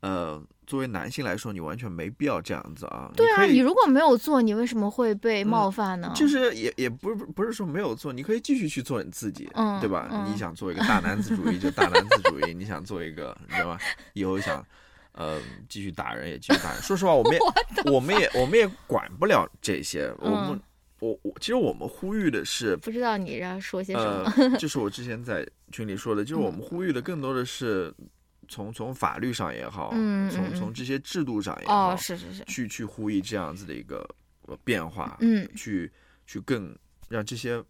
S2: 呃，作为男性来说，你完全没必要这样子啊。
S1: 对啊，
S2: 你
S1: 如果没有做，你为什么会被冒犯呢？
S2: 就是也也不是不是说没有做，你可以继续去做你自己，
S1: 嗯，
S2: 对吧？
S1: 嗯
S2: 你想做一个大男子主义就大男子主义，你想做一个，你知道吧？以后想呃继续打人也继续打人。说实话，我们也 <laughs> 我们也我们也管不了这些，我们
S1: 嗯
S2: 我我其实我们呼吁的是。
S1: 不知道你要说些什么。
S2: 呃，就是我之前在群里说的，就是我
S1: 嗯
S2: 们呼吁的更多的是从从法律上也好，从
S1: 嗯
S2: 从这些制度上也好，
S1: 哦，是是是，
S2: 去去呼吁这样子的一个呃变化，
S1: 嗯。
S2: 去去更让这些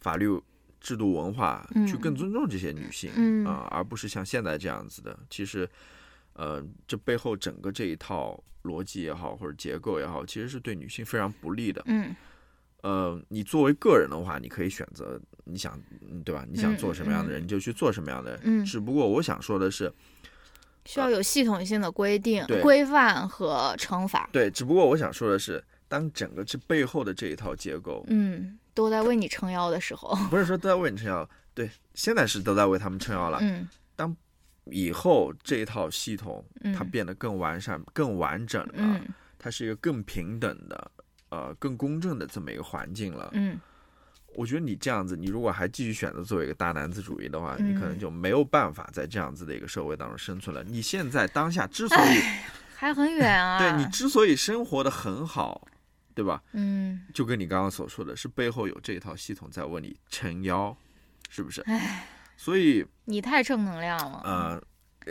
S2: 法律制度文化
S1: 嗯。
S2: 去更尊重这些女性，
S1: 嗯。
S2: 啊、而不是像现在这样子的。其实，呃，这背后整个这一套逻辑也好，或者结构也好，其实是对女性非常不利的。
S1: 嗯
S2: 呃，你作为个人的话，你可以选择你想，嗯对吧？你想
S1: 嗯
S2: 做什么样的人，你就去做什么样的人。
S1: 嗯
S2: 只不过我想说的是，
S1: 需要有系统性的规定、
S2: 对
S1: 规范和惩罚。
S2: 对，只不过我想说的是，当整个这背后的这一套结构，
S1: 嗯，都在为你撑腰的时候。<laughs>
S2: 不是说都在为你撑腰，对，现在是都在为他们撑腰了。
S1: 嗯当
S2: 以后这一套系统
S1: 嗯，
S2: 它变得更完善、更完整了，
S1: 嗯
S2: 它是一个更平等的、呃更公正的这么一个环境了。
S1: 嗯
S2: 我觉得你这样子，你如果还继续选择做一个大男子主义的话，你可能
S1: 嗯
S2: 就没有办法在这样子的一个社会当中生存了。你现在当下之所以
S1: 还很远啊。
S2: 对你之所以生活的很好，对吧？
S1: 嗯，
S2: 就跟你刚刚所说的是背后有这一套系统在为你撑腰，是不是？
S1: 唉，
S2: 所以
S1: 你太正能量了。
S2: 呃，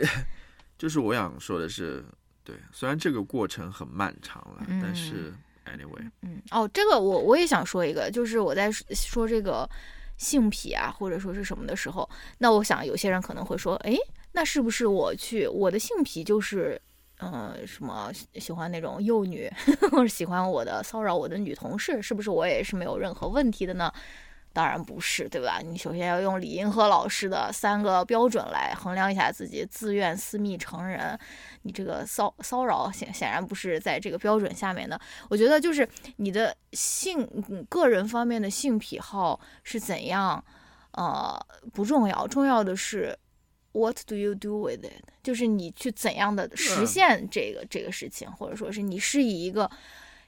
S2: <laughs> 就是我想说的是，对，虽然这个过程很漫长了，
S1: 嗯
S2: 但是 anyway，
S1: 嗯，哦，这个我我也想说一个，就是我在说这个性癖啊，或者说是什么的时候，那我想有些人可能会说，诶，那是不是我去我的性癖就是，嗯，什么喜欢那种幼女，<laughs> 或者喜欢我的骚扰我的女同事，是不是我也是没有任何问题的呢？当然不是，对吧？你首先要用李银河老师的三个标准来衡量一下自己自愿、私密、成人。你这个骚骚扰显显然不是在这个标准下面的。我觉得就是你的性个人方面的性癖好是怎样，呃，不重要，重要的是 what do you do with it，就是你去怎样的实现这个、这个事情，或者说是你是以一个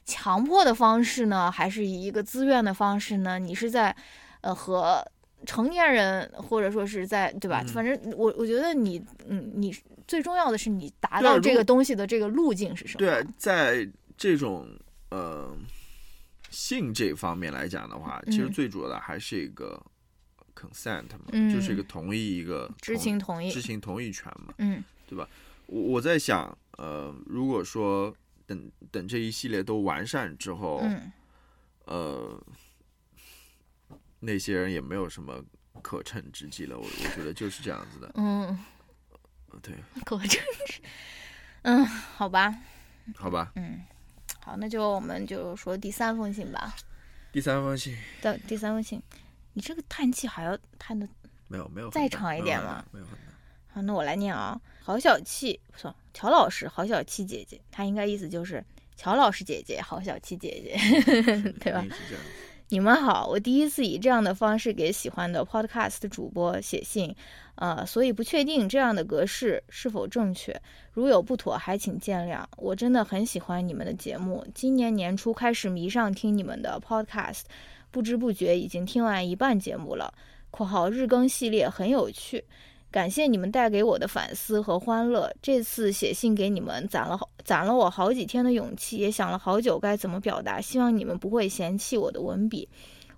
S1: 强迫的方式呢，还是以一个自愿的方式呢？你是在呃和成年人，或者说是在对吧？
S2: 嗯
S1: 反正我我觉得你嗯，你最重要的是你达到这个东西的这个路径是什么？
S2: 对啊，在这种呃性这方面来讲的话，其实
S1: 嗯
S2: 最主要的还是一个 consent 嘛，
S1: 嗯
S2: 就是一个同意，一个
S1: 知情同意
S2: 知。情同意权嘛。
S1: 嗯对吧
S2: 我我在想，呃，如果说等等这一系列都完善之后，
S1: 嗯
S2: 呃，那些人也没有什么可乘之机了。我我觉得就是这样子的。
S1: 嗯，
S2: 呃对，
S1: 可真是，嗯，好吧，
S2: 好吧。
S1: 嗯，好，那就我们就说第三封信吧。
S2: 第三封信
S1: 的第三封信，你这个叹气还要叹的
S2: 没有没有
S1: 再长一点吗
S2: 没有很大没有。
S1: 好，那我来念啊。好小气，不错，乔老师，好小气姐姐，她应该意思就是乔老师姐姐，好小气姐姐。
S2: 是
S1: 对吧你们好，我第一次以这样的方式给喜欢的 podcast 主播写信，呃，所以不确定这样的格式是否正确，如有不妥，还请见谅。我真的很喜欢你们的节目，今年年初开始迷上听你们的 podcast，不知不觉已经听完一半节目了。（括号日更系列很有趣。）感谢你们带给我的反思和欢乐。这次写信给你们，攒了好攒了我好几天的勇气，也想了好久该怎么表达。希望你们不会嫌弃我的文笔。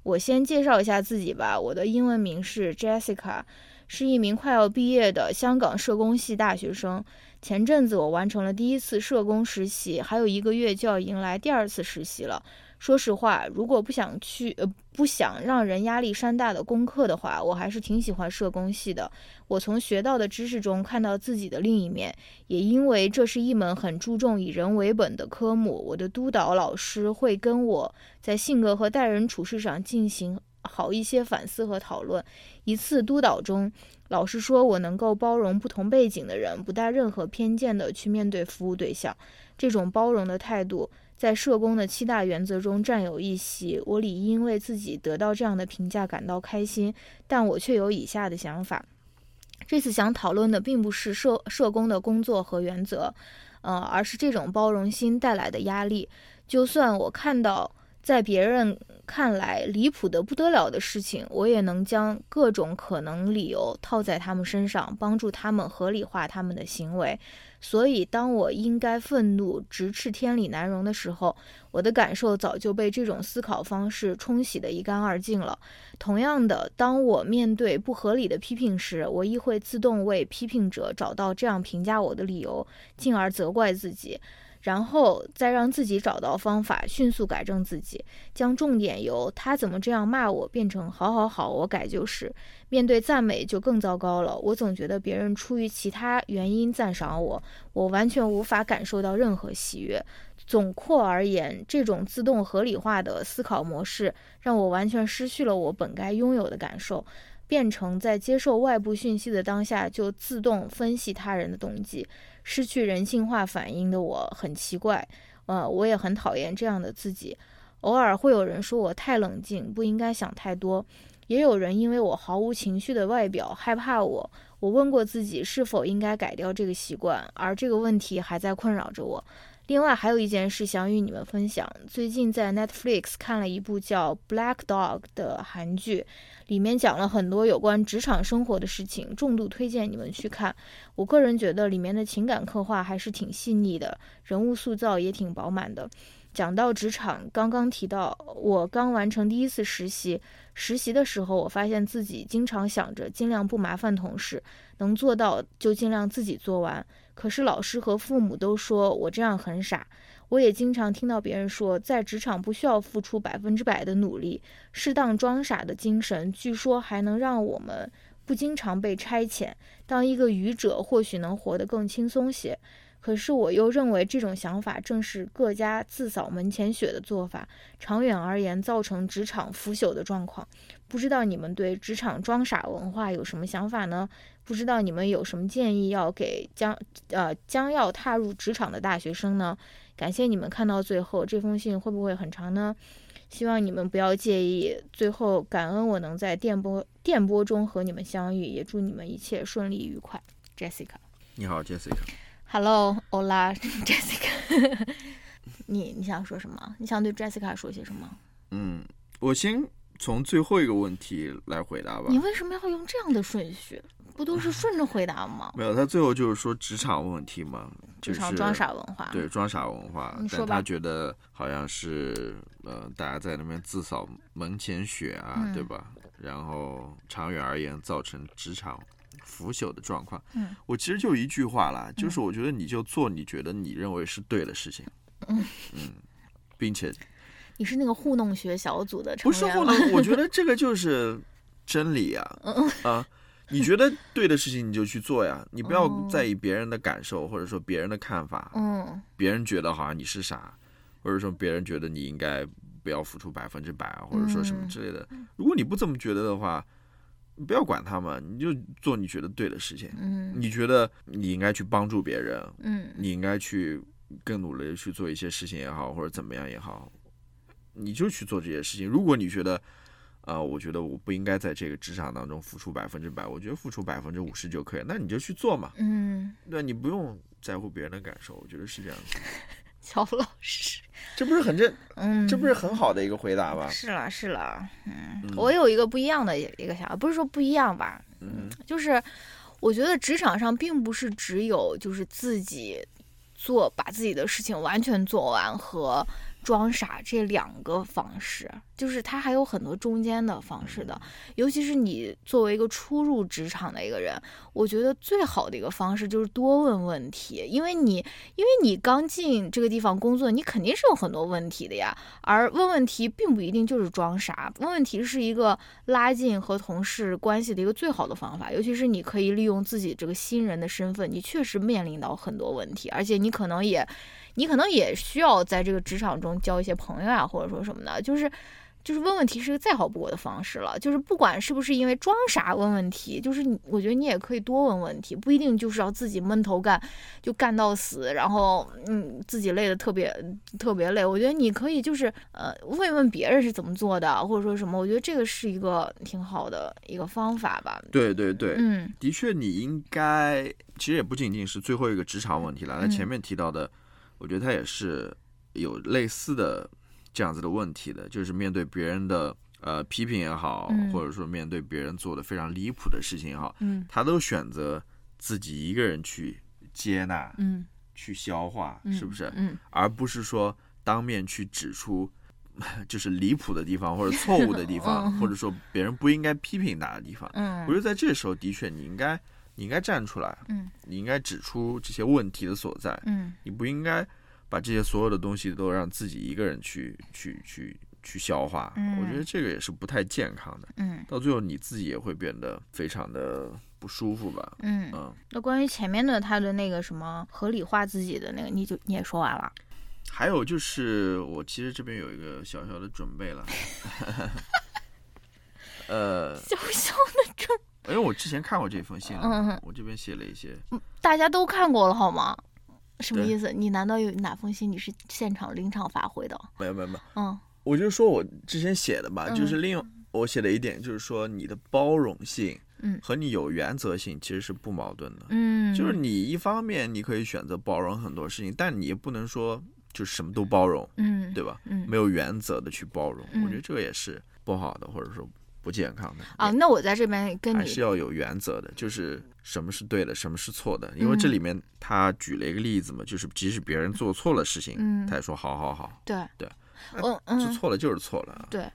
S1: 我先介绍一下自己吧，我的英文名是 Jessica，是一名快要毕业的香港社工系大学生。前阵子我完成了第一次社工实习，还有一个月就要迎来第二次实习了。说实话，如果不想去呃不想让人压力山大的功课的话，我还是挺喜欢社工系的。我从学到的知识中看到自己的另一面，也因为这是一门很注重以人为本的科目，我的督导老师会跟我在性格和待人处事上进行好一些反思和讨论。一次督导中，老师说我能够包容不同背景的人，不带任何偏见的去面对服务对象，这种包容的态度。在社工的七大原则中占有一席，我理应为自己得到这样的评价感到开心，但我却有以下的想法：这次想讨论的并不是社社工的工作和原则，呃，而是这种包容心带来的压力。就算我看到。在别人看来离谱的不得了的事情，我也能将各种可能理由套在他们身上，帮助他们合理化他们的行为。所以，当我应该愤怒、直斥天理难容的时候，我的感受早就被这种思考方式冲洗得一干二净了。同样的，当我面对不合理的批评时，我亦会自动为批评者找到这样评价我的理由，进而责怪自己。然后再让自己找到方法，迅速改正自己，将重点由他怎么这样骂我变成好好好，我改就是。面对赞美就更糟糕了，我总觉得别人出于其他原因赞赏我，我完全无法感受到任何喜悦。总括而言，这种自动合理化的思考模式让我完全失去了我本该拥有的感受，变成在接受外部讯息的当下就自动分析他人的动机。失去人性化反应的我很奇怪，呃，我也很讨厌这样的自己。偶尔会有人说我太冷静，不应该想太多；也有人因为我毫无情绪的外表害怕我。我问过自己是否应该改掉这个习惯，而这个问题还在困扰着我。另外还有一件事想与你们分享，最近在 Netflix 看了一部叫《Black Dog》的韩剧，里面讲了很多有关职场生活的事情，重度推荐你们去看。我个人觉得里面的情感刻画还是挺细腻的，人物塑造也挺饱满的。讲到职场，刚刚提到我刚完成第一次实习，实习的时候我发现自己经常想着尽量不麻烦同事，能做到就尽量自己做完。可是老师和父母都说我这样很傻，我也经常听到别人说，在职场不需要付出百分之百的努力，适当装傻的精神，据说还能让我们不经常被差遣。当一个愚者，或许能活得更轻松些。可是我又认为这种想法正是各家自扫门前雪的做法，长远而言造成职场腐朽的状况。不知道你们对职场装傻文化有什么想法呢？不知道你们有什么建议要给将呃将要踏入职场的大学生呢？感谢你们看到最后，这封信会不会很长呢？希望你们不要介意。最后，感恩我能在电波电波中和你们相遇，也祝你们一切顺利愉快。Jessica，
S2: 你好，Jessica。
S1: Hello，Hola，Jessica，<laughs> 你你想说什么？你想对 Jessica 说些什么？
S2: 嗯，我先从最后一个问题来回答吧。
S1: 你为什么要用这样的顺序？不都是顺着回答吗？<laughs>
S2: 没有，他最后就是说职场问题嘛，职
S1: 场装傻文化。
S2: 对，装傻文化。但他觉得好像是呃，大家在那边自扫门前雪啊，对吧？然后长远而言，造成职场。腐朽的状况，嗯，我其实就一句话啦，就是我觉得你就做你觉得你认为是对的事情，嗯嗯，并且
S1: 你是那个糊弄学小组的
S2: 不是糊弄，我觉得这个就是真理呀，啊，你觉得对的事情你就去做呀，你不要在意别人的感受或者说别人的看法，嗯，别人觉得好像你是傻，或者说别人觉得你应该不要付出百分之百啊，或者说什么之类的，如果你不这么觉得的话。不要管他们，你就做你觉得对的事情。嗯，你觉得你应该去帮助别人，嗯，你应该去更努力的去做一些事情也好，或者怎么样也好，你就去做这些事情。如果你觉得，啊，我觉得我不应该在这个职场当中付出百分之百，我觉得付出百分之五十就可以，那你就去做嘛。嗯，对，你不用在乎别人的感受，我觉得是这样子。<laughs>
S1: 乔老师，
S2: 这不是很正，嗯，这不是很好的一个回答吗？
S1: 是了，是了，嗯，我有一个不一样的一个想法，不是说不一样吧，嗯，就是我觉得职场上并不是只有就是自己做，把自己的事情完全做完和。装傻这两个方式，就是他还有很多中间的方式的。尤其是你作为一个初入职场的一个人，我觉得最好的一个方式就是多问问题，因为你因为你刚进这个地方工作，你肯定是有很多问题的呀。而问问题并不一定就是装傻，问问题是一个拉近和同事关系的一个最好的方法。尤其是你可以利用自己这个新人的身份，你确实面临到很多问题，而且你可能也。你可能也需要在这个职场中交一些朋友啊，或者说什么的，就是就是问问题是个再好不过的方式了。就是不管是不是因为装傻问问题，就是你，我觉得你也可以多问问题，不一定就是要自己闷头干，就干到死，然后嗯自己累的特别特别累。我觉得你可以就是呃问一问别人是怎么做的，或者说什么，我觉得这个是一个挺好的一个方法吧。
S2: 对对对，
S1: 嗯，
S2: 的确你应该，其实也不仅仅是最后一个职场问题了，那前面提到的，我觉得他也是有类似的。这样子的问题的，就是面对别人的呃批评也好，或者说面对别人做的非常离谱的事情也好，
S1: 嗯，
S2: 他都选择自己一个人去接纳，
S1: 嗯，
S2: 去消化，是不是？
S1: 嗯，
S2: 而不是说当面去指出 <laughs> 就是离谱的地方或者错误的地方，<laughs> 或者说别人不应该批评他的地方。
S1: 嗯，
S2: 我觉得在这时候的确你应该你应该站出来，
S1: 嗯，
S2: 你应该指出这些问题的所在，
S1: 嗯，
S2: 你不应该。把这些所有的东西都让自己一个人去去去去消化，我觉得这个也是不太健康的。
S1: 嗯，
S2: 到最后你自己也会变得非常的不舒服吧。
S1: 嗯
S2: 嗯。
S1: 那关于前面的他的那个什么合理化自己的那个，你就你也说完了。
S2: 还有就是，我其实这边有一个小小的准备了。<laughs> 呃，
S1: 小小的准。
S2: 因为我之前看过这封信了，
S1: 嗯，
S2: 我这边写了一些。
S1: 大家都看过了好吗？什么意思？你难道有哪封信你是现场临场发挥的？
S2: 没有没有没有。
S1: 嗯，
S2: 我就说我之前写的吧，就是利用我写的一点，就是说你的包容性，
S1: 嗯，
S2: 和你有原则性其实是不矛盾的。
S1: 嗯，
S2: 就是你一方面你可以选择包容很多事情，但你也不能说就什么都包容，
S1: 嗯，
S2: 对吧？
S1: 嗯，
S2: 没有原则的去包容，我觉得这个也是不好的，或者说。不健康的
S1: 啊，那我在这边跟你
S2: 还是要有原则的，就是什么是对的，什么是错的。因为这里面他举了一个例子嘛，就是即使别人做错了事情，
S1: 嗯，
S2: 他也说好好好，
S1: 对
S2: 对，
S1: 嗯嗯，
S2: 就错了就是错了。
S1: 对，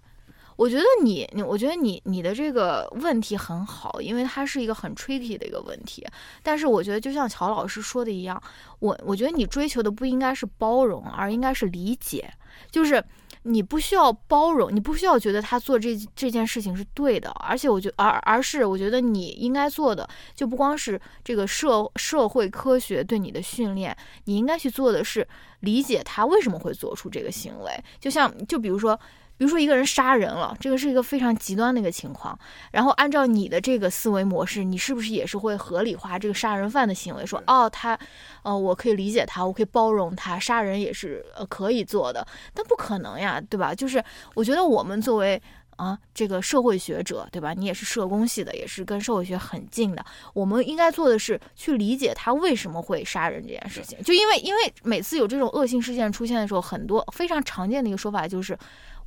S1: 我觉得你你，我觉得你你的这个问题很好，因为它是一个很 tricky 的一个问题。但是我觉得就像乔老师说的一样，我我觉得你追求的不应该是包容，而应该是理解，就是。你不需要包容，你不需要觉得他做这这件事情是对的，而且我觉而而是我觉得你应该做的就不光是这个社社会科学对你的训练，你应该去做的是理解他为什么会做出这个行为，就像就比如说。比如说一个人杀人了，这个是一个非常极端的一个情况。然后按照你的这个思维模式，你是不是也是会合理化这个杀人犯的行为？说哦，他，呃，我可以理解他，我可以包容他，杀人也是呃可以做的。但不可能呀，对吧？就是我觉得我们作为啊这个社会学者，对吧？你也是社工系的，也是跟社会学很近的。我们应该做的是去理解他为什么会杀人这件事情。就因为因为每次有这种恶性事件出现的时候，很多非常常见的一个说法就是。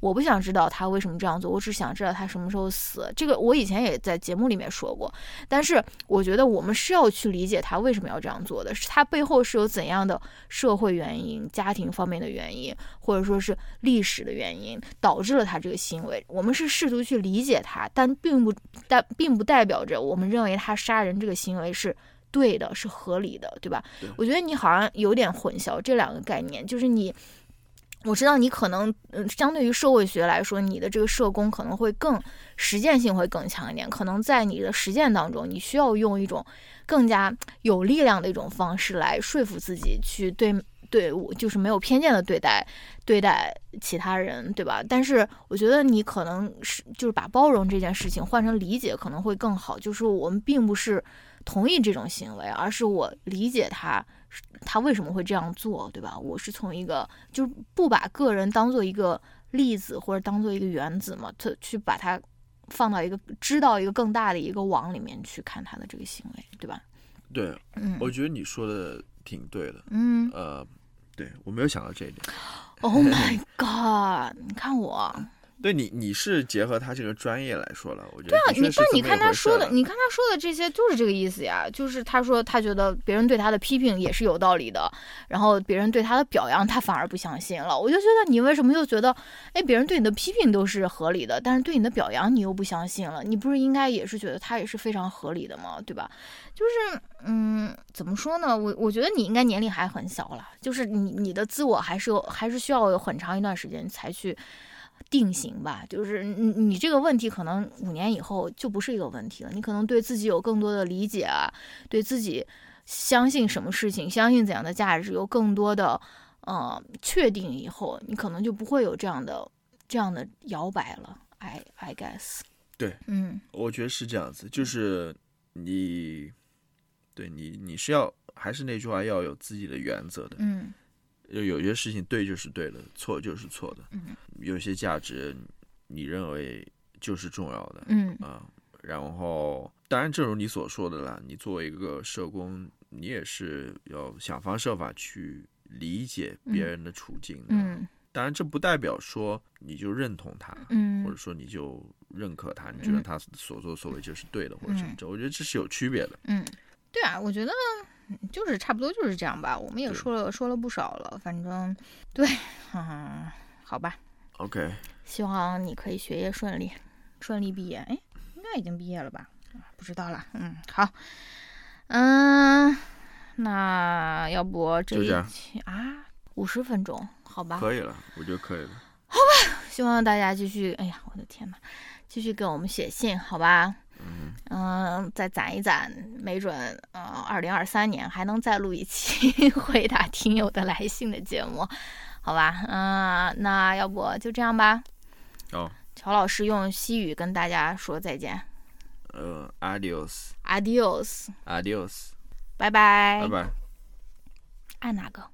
S1: 我不想知道他为什么这样做，我只想知道他什么时候死。这个我以前也在节目里面说过，但是我觉得我们是要去理解他为什么要这样做的，是他背后是有怎样的社会原因、家庭方面的原因，或者说是历史的原因导致了他这个行为。我们是试图去理解他，但并不但并不代表着我们认为他杀人这个行为是对的、是合理的，对吧？我觉得你好像有点混淆这两个概念，就是你。我知道你可能，嗯，相对于社会学来说，你的这个社工可能会更实践性会更强一点。可能在你的实践当中，你需要用一种更加有力量的一种方式来说服自己，去对对我就是没有偏见的对待对待其他人，对吧？但是我觉得你可能是就是把包容这件事情换成理解可能会更好。就是我们并不是同意这种行为，而是我理解他。他为什么会这样做，对吧？我是从一个就是不把个人当做一个例子或者当做一个原子嘛，他去把它放到一个知道一个更大的一个网里面去看他的这个行为，对吧？
S2: 对，
S1: 嗯，
S2: 我觉得你说的挺对的，
S1: 嗯，
S2: 呃，对我没有想到这一点。
S1: Oh my god！你看我。
S2: 对你，你是结合他这个专业来说了，我觉得
S1: 对啊，
S2: 你
S1: 但你看他说的，你看他说的这些就是这个意思呀，就是他说他觉得别人对他的批评也是有道理的，然后别人对他的表扬他反而不相信了。我就觉得你为什么又觉得，哎，别人对你的批评都是合理的，但是对你的表扬你又不相信了？你不是应该也是觉得他也是非常合理的吗？对吧？就是，嗯，怎么说呢？我我觉得你应该年龄还很小了，就是你你的自我还是有，还是需要有很长一段时间才去。定型吧，就是你你这个问题可能五年以后就不是一个问题了。你可能对自己有更多的理解啊，对自己相信什么事情，相信怎样的价值有更多的呃确定以后，你可能就不会有这样的这样的摇摆了。I I guess，
S2: 对，
S1: 嗯，
S2: 我觉得是这样子，就是你，对你你是要还是那句话，要有自己的原则的。
S1: 嗯
S2: 有有些事情对就是对的，错就是错的。
S1: 嗯
S2: 有些价值你认为就是重要的。
S1: 嗯
S2: 啊，然后当然，正如你所说的啦，你作为一个社工，你也是要想方设法去理解别人的处境的。
S1: 嗯
S2: 当然，这不代表说你就认同他，嗯或
S1: 嗯
S2: 者说你就认可他，你觉得
S1: 嗯
S2: 他所作所为就是对的，或者什么
S1: 嗯
S2: 这，我觉得这是有区别的。
S1: 嗯，对啊，我觉得就是差不多就是这样吧。我们也说了说了不少了，反正对，嗯，好吧。
S2: OK，
S1: 希望你可以学业顺利，顺利毕业。哎，应该已经毕业了吧？啊不知道了。嗯，好，嗯，那要不这一
S2: 就这样
S1: 期啊，五十分钟，好吧？
S2: 可以了，我觉得可以了。
S1: 好吧希望大家继续，哎呀，我的天呐，继续给我们写信，好吧？
S2: 嗯，
S1: 嗯，再攒一攒，没准呃，二零二三年还能再录一期 <laughs> 回答听友的来信的节目，好吧？嗯、那要不就这样吧。
S2: 哦，
S1: 乔老师用西语跟大家说再见
S2: 呃
S1: ，adios，adios，，adios，拜拜。
S2: 拜拜。
S1: 按哪个？